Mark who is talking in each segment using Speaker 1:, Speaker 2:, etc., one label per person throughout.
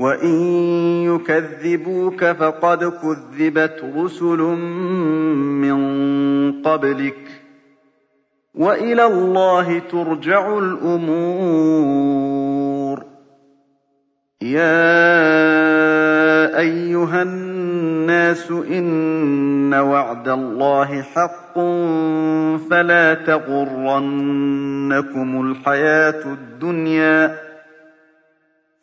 Speaker 1: وَإِن يُكَذِّبُوكَ فَقَدْ كُذِّبَتْ رُسُلٌ مِّن قَبْلِكَ ۚ وَإِلَى اللَّهِ تُرْجَعُ الْأُمُورُ. يَا أَيُّهَا النَّاسُ إِنَّ وَعْدَ اللَّهِ حَقٌّ فَلَا تَغُرَّنَّكُمُ الْحَيَاةُ الدُّنْيَا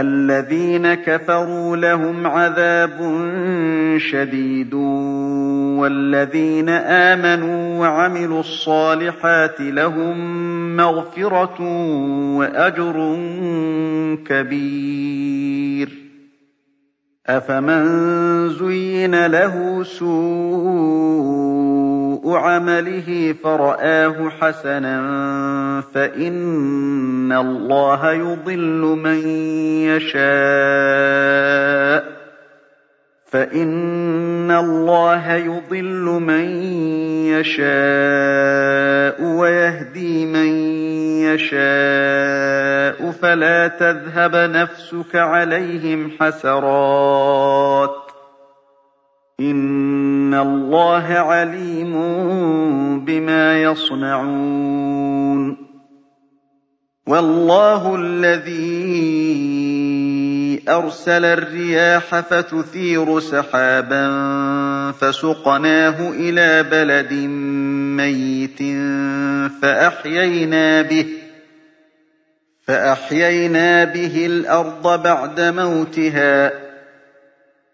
Speaker 1: الَّذِينَ كَفَرُوا لَهُمْ عَذَابٌ شَدِيدٌ وَالَّذِينَ آمَنُوا وَعَمِلُوا الصَّالِحَاتِ لَهُم مَّغْفِرَةٌ وَأَجْرٌ كَبِيرٌ. أَفَمَن زُيِّنَ لَهُ سُوءُ عَمَلِهِ فَرَآهُ حَسَنًا فَإِنَّ اللَّهَ يُضِلُّ مَن يَشَاءُ فَإِنَّ اللَّهَ يُضِلُّ مَن يَشَاءُ وَيَهْدِي مَن يَشَاءُ فَلَا تَذْهَبَ نَفْسُكَ عَلَيْهِمْ حَسَرَاتٍ ۚ إِنَّ اللَّهَ عَلِيمٌ بِمَا يَصْنَعُونَ وَاللَّهُ الَّذِي أَرْسَلَ الرِّيَاحَ فَتُثِيرُ سَحَابًا فَسُقْنَاهُ إِلَىٰ بَلَدٍ مَّيِّتٍ فَأَحْيَيْنَا بِهِ الْأَرْضَ بَعْدَ مَوْتِهَا ۚ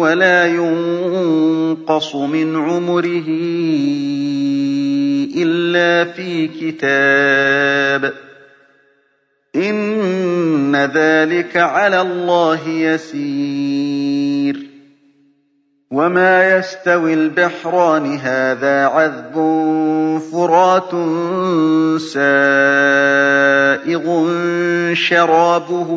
Speaker 1: وَلَا يُنقَصُ مِنْ عُمُرِهِ إِلَّا فِي كِتَابٍ ۚ. إِنَّ ذَٰلِكَ عَلَى اللَّهِ يَسِيرٌ. وَمَا يَسْتَوِي الْبَحْرَانِ هَٰذَا عَذْبٌ فُرَاتٌ سَائِغٌ شَرَابُهُ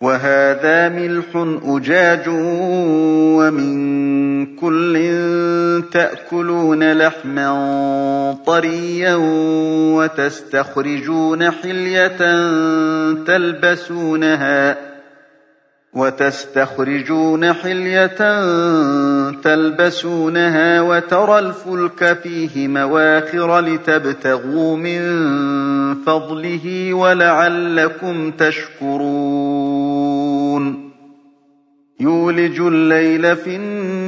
Speaker 1: وَهَٰذَا مِلْحٌ أُجَاجٌ وَمِن كُلٍّ تَأْكُلُونَ لَحْمًا طَرِيًّا وَتَسْتَخْرِجُونَ حِلْيَةً تَلْبَسُونَهَا وَتَرَى الْفُلْكَ فِيهِ مَوَاخِرَ لِتَبْتَغُوا مِن فَضْلِهِ وَلَعَلَّكُمْ تَشْكُرُونَ يُولِجُ اللَّيْلَ فِي النَّهَارِ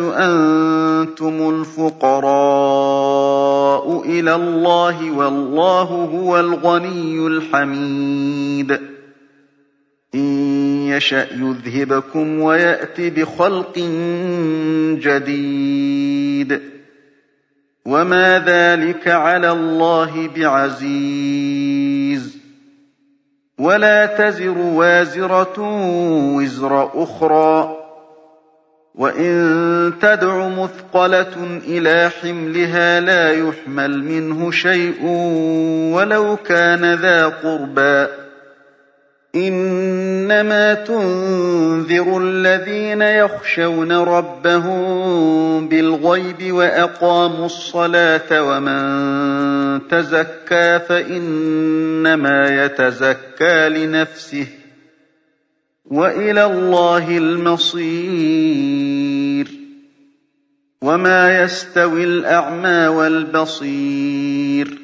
Speaker 1: أَنتُمُ الْفُقَرَاءُ إِلَى اللَّهِ وَاللَّهُ هُوَ الْغَنِيُّ الْحَمِيدُ. إِن يَشَأْ يُذْهِبْكُمْ وَيَأْتِ بِخَلْقٍ جَدِيدٍ ۚ. وَمَا ذَٰلِكَ عَلَى اللَّهِ بِعَزِيزٍ. وَلَا تَزِرُ وَازِرَةٌ وِزْرَ أُخْرَىٰ ۚ. وَإِن تَدْعُ مُثْقَلَةٌ إِلَىٰ حِمْلِهَا لَا يُحْمَلْ مِنْهُ شَيْءٌ وَلَوْ كَانَ ذَا قُرْبَىٰ ۗ إِنَّمَا تُنذِرُ الَّذِينَ يَخْشَوْنَ رَبَّهُم بِالْغَيْبِ وَأَقَامُوا الصَّلَاةَ ۚ وَمَن تَزَكَّىٰ فَإِنَّمَا يَتَزَكَّىٰ لِنَفْسِهِ ۚ وَإِلَى اللَّهِ الْمَصِيرُ. وَمَا يَسْتَوِي الْأَعْمَىٰ وَالْبَصِيرُ.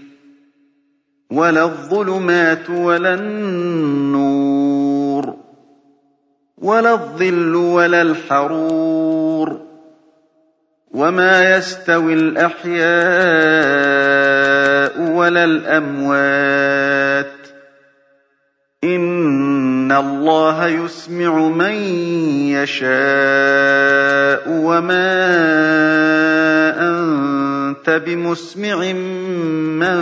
Speaker 1: وَلَا الظُّلُمَاتُ وَلَا النُّورُ. وَلَا الظِّلُّ وَلَا الْحَرُورُ. وَمَا يَسْتَوِي الْأَحْيَاءُ وَلَا الْأَمْوَاتُ ۚ. إِنَّ اللَّهَ يُسْمِعُ مَن يَشَاءُ ۖ وَمَا أَنتَ بِمُسْمِعٍ مَّن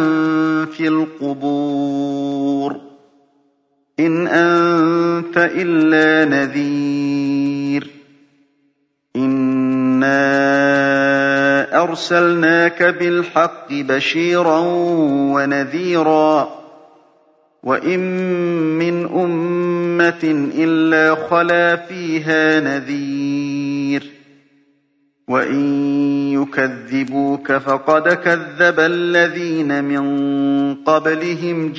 Speaker 1: فِي الْقُبُورِ إِنْ أَنتَ إِلَّا نَذِيرٌ إِنَّا أَرْسَلْنَاكَ بِالْحَقِّ بَشِيرًا وَنَذِيرًا ۚ وَإِن مِّنْ أُمَّةٍ إِلَّا خَلَا فِيهَا نَذِيرٌ ۚ وَإِن يُكَذِّبُوكَ فَقَدْ كَذَّبَ الَّذِينَ مِن قَبْلِهِمْ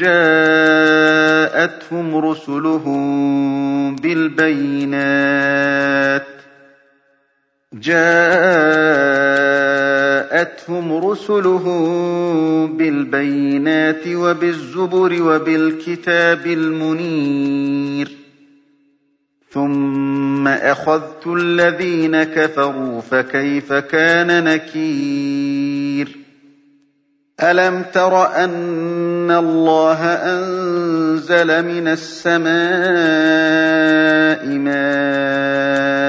Speaker 1: جَاءَتْهُمْ رُسُلُهُم بِالْبَيِّنَاتِ وَبِالزُّبُرِ وَبِالْكِتَابِ الْمُنِيرِ. ثُمَّ أَخَذْتُ الَّذِينَ كَفَرُوا فَكَيْفَ كَانَ نَكِيرِ؟ أَلَمْ تَرَ أَنَّ اللَّهَ أَنزَلَ مِنَ السَّمَاءِ مَاءً؟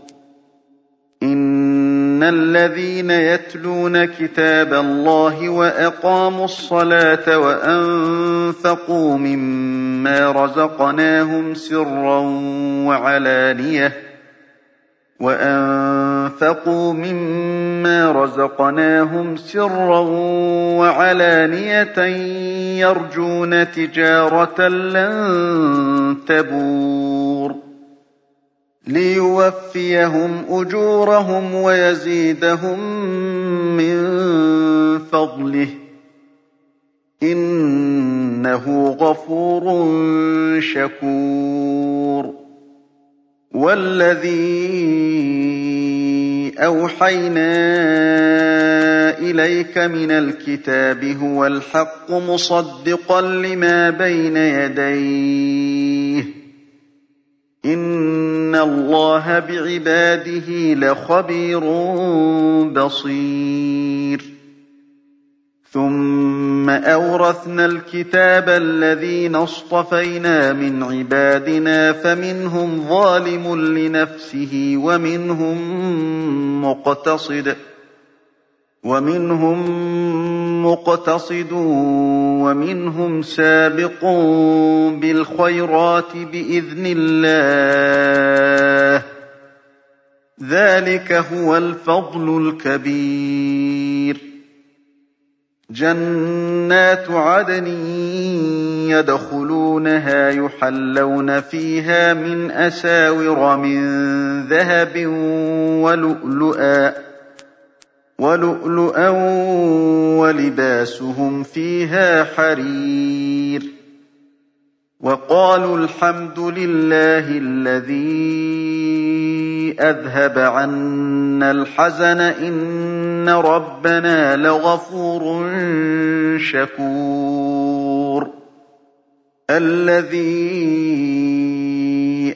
Speaker 1: إِنَّ الَّذِينَ يَتْلُونَ كِتَابَ اللَّهِ وَأَقَامُوا الصَّلَاةَ وَأَنفَقُوا مِمَّا رَزَقْنَاهُمْ سِرًّا وَعَلَانِيَةً وَأَنفَقُوا مِمَّا رَزَقْنَاهُمْ سِرًّا وَعَلَانِيَةً يَرْجُونَ تِجَارَةً لَّن تَبُورَ لِيُوَفِّيَهُمْ أُجُورَهُمْ وَيَزِيدَهُم مِّن فَضْلِهِ ۚ. إِنَّهُ غَفُورٌ شَكُورٌ. وَالَّذِي أَوْحَيْنَا إِلَيْكَ مِنَ الْكِتَابِ هُوَ الْحَقُّ مُصَدِّقًا لِّمَا بَيْنَ يَدَيْهِ ۗ. إِنَّ اللَّهَ بِعِبَادِهِ لَخَبِيرٌ بَصِيرٌ. ثُمَّ أَوْرَثْنَا الْكِتَابَ الَّذِينَ اصْطَفَيْنَا مِنْ عِبَادِنَا فَمِنْهُمْ ظَالِمٌ لِّنَفْسِهِ وَمِنْهُم مُّقْتَصِدٌ وَمِنْهُمْ سَابِقٌ بِالْخَيْرَاتِ بِإِذْنِ اللَّهِ ۚ. ذَٰلِكَ هُوَ الْفَضْلُ الْكَبِيرُ. جَنَّاتُ عَدْنٍ يَدْخُلُونَهَا يُحَلَّوْنَ فِيهَا مِنْ أَسَاوِرَ مِن ذَهَبٍ وَلُؤْلُؤًا. وَلِبَاسُهُمْ فِيهَا حَرِيرٌ. وَقَالُوا الْحَمْدُ لِلَّهِ الَّذِي أَذْهَبَ عَنَّا الْحَزَنَ ۖ إِنَّ رَبَّنَا لَغَفُورٌ شَكُورٌ. الَّذِي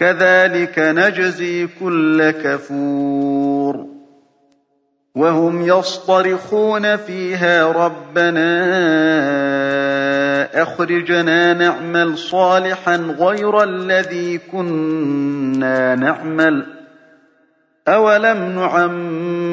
Speaker 1: كَذَٰلِكَ نَجْزِي كُلَّ كَفُورٍ وَهُمْ يَصْطَرِخُونَ فِيهَا رَبَّنَا أَخْرِجْنَا نَعْمَلْ صَالِحًا غَيْرَ الَّذِي كُنَّا نَعْمَلُ ۚ أَوَلَمْ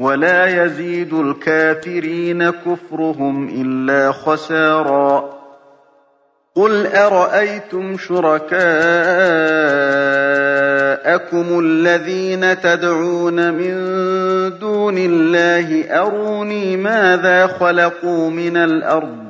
Speaker 1: وَلَا يَزِيدُ الْكَافِرِينَ كُفْرُهُمْ إِلَّا خَسَارًا. قُلْ أَرَأَيْتُمْ شُرَكَاءَكُمُ الَّذِينَ تَدْعُونَ مِن دُونِ اللَّهِ أَرُونِي مَاذَا خَلَقُوا مِنَ الْأَرْضِ؟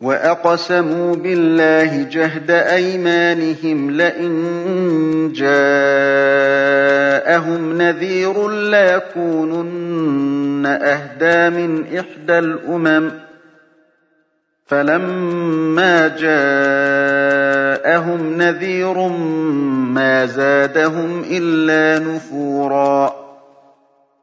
Speaker 1: وَأَقْسَمُوا بِاللَّهِ جَهْدَ أَيْمَانِهِمْ لَئِن جَاءَهُمْ نَذِيرٌ لَّيَكُونُنَّ أَهْدَىٰ مِنْ إِحْدَى الْأُمَمِ فَلَمَّا جَاءَهُمْ نَذِيرٌ مَّا زَادَهُمْ إِلَّا نُفُورًا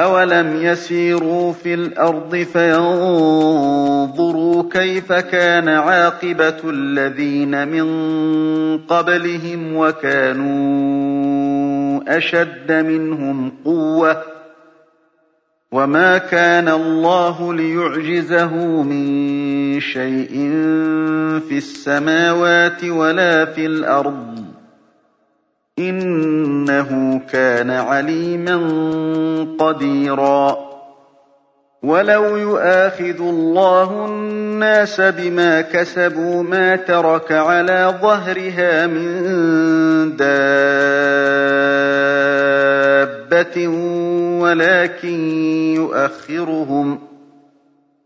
Speaker 1: أَوَلَمْ يَسِيرُوا فِي الْأَرْضِ فَيَنظُرُوا كَيْفَ كَانَ عَاقِبَةُ الَّذِينَ مِن قَبْلِهِمْ وَكَانُوا أَشَدَّ مِنْهُمْ قُوَّةً وَمَا كَانَ اللَّهُ لِيُعْجِزَهُ مِن شَيْءٍ فِي السَّمَاوَاتِ وَلَا فِي الْأَرْضِ ۚ إِنَّهُ كَانَ عَلِيمًا قَدِيرًا. وَلَوْ يُؤَاخِذُ اللَّهُ النَّاسَ بِمَا كَسَبُوا مَا تَرَكَ عَلَىٰ ظَهْرِهَا مِن دَابَّةٍ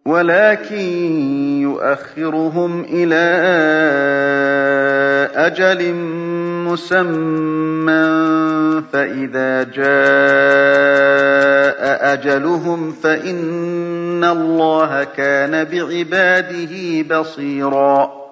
Speaker 1: وَلَٰكِن يُؤَخِّرُهُمْ إِلَىٰ أَجَلٍ مُّسَمًّى ۖ فَإِذَا جَاءَ أَجَلُهُمْ فَإِنَّ اللَّهَ كَانَ بِعِبَادِهِ بَصِيرًا.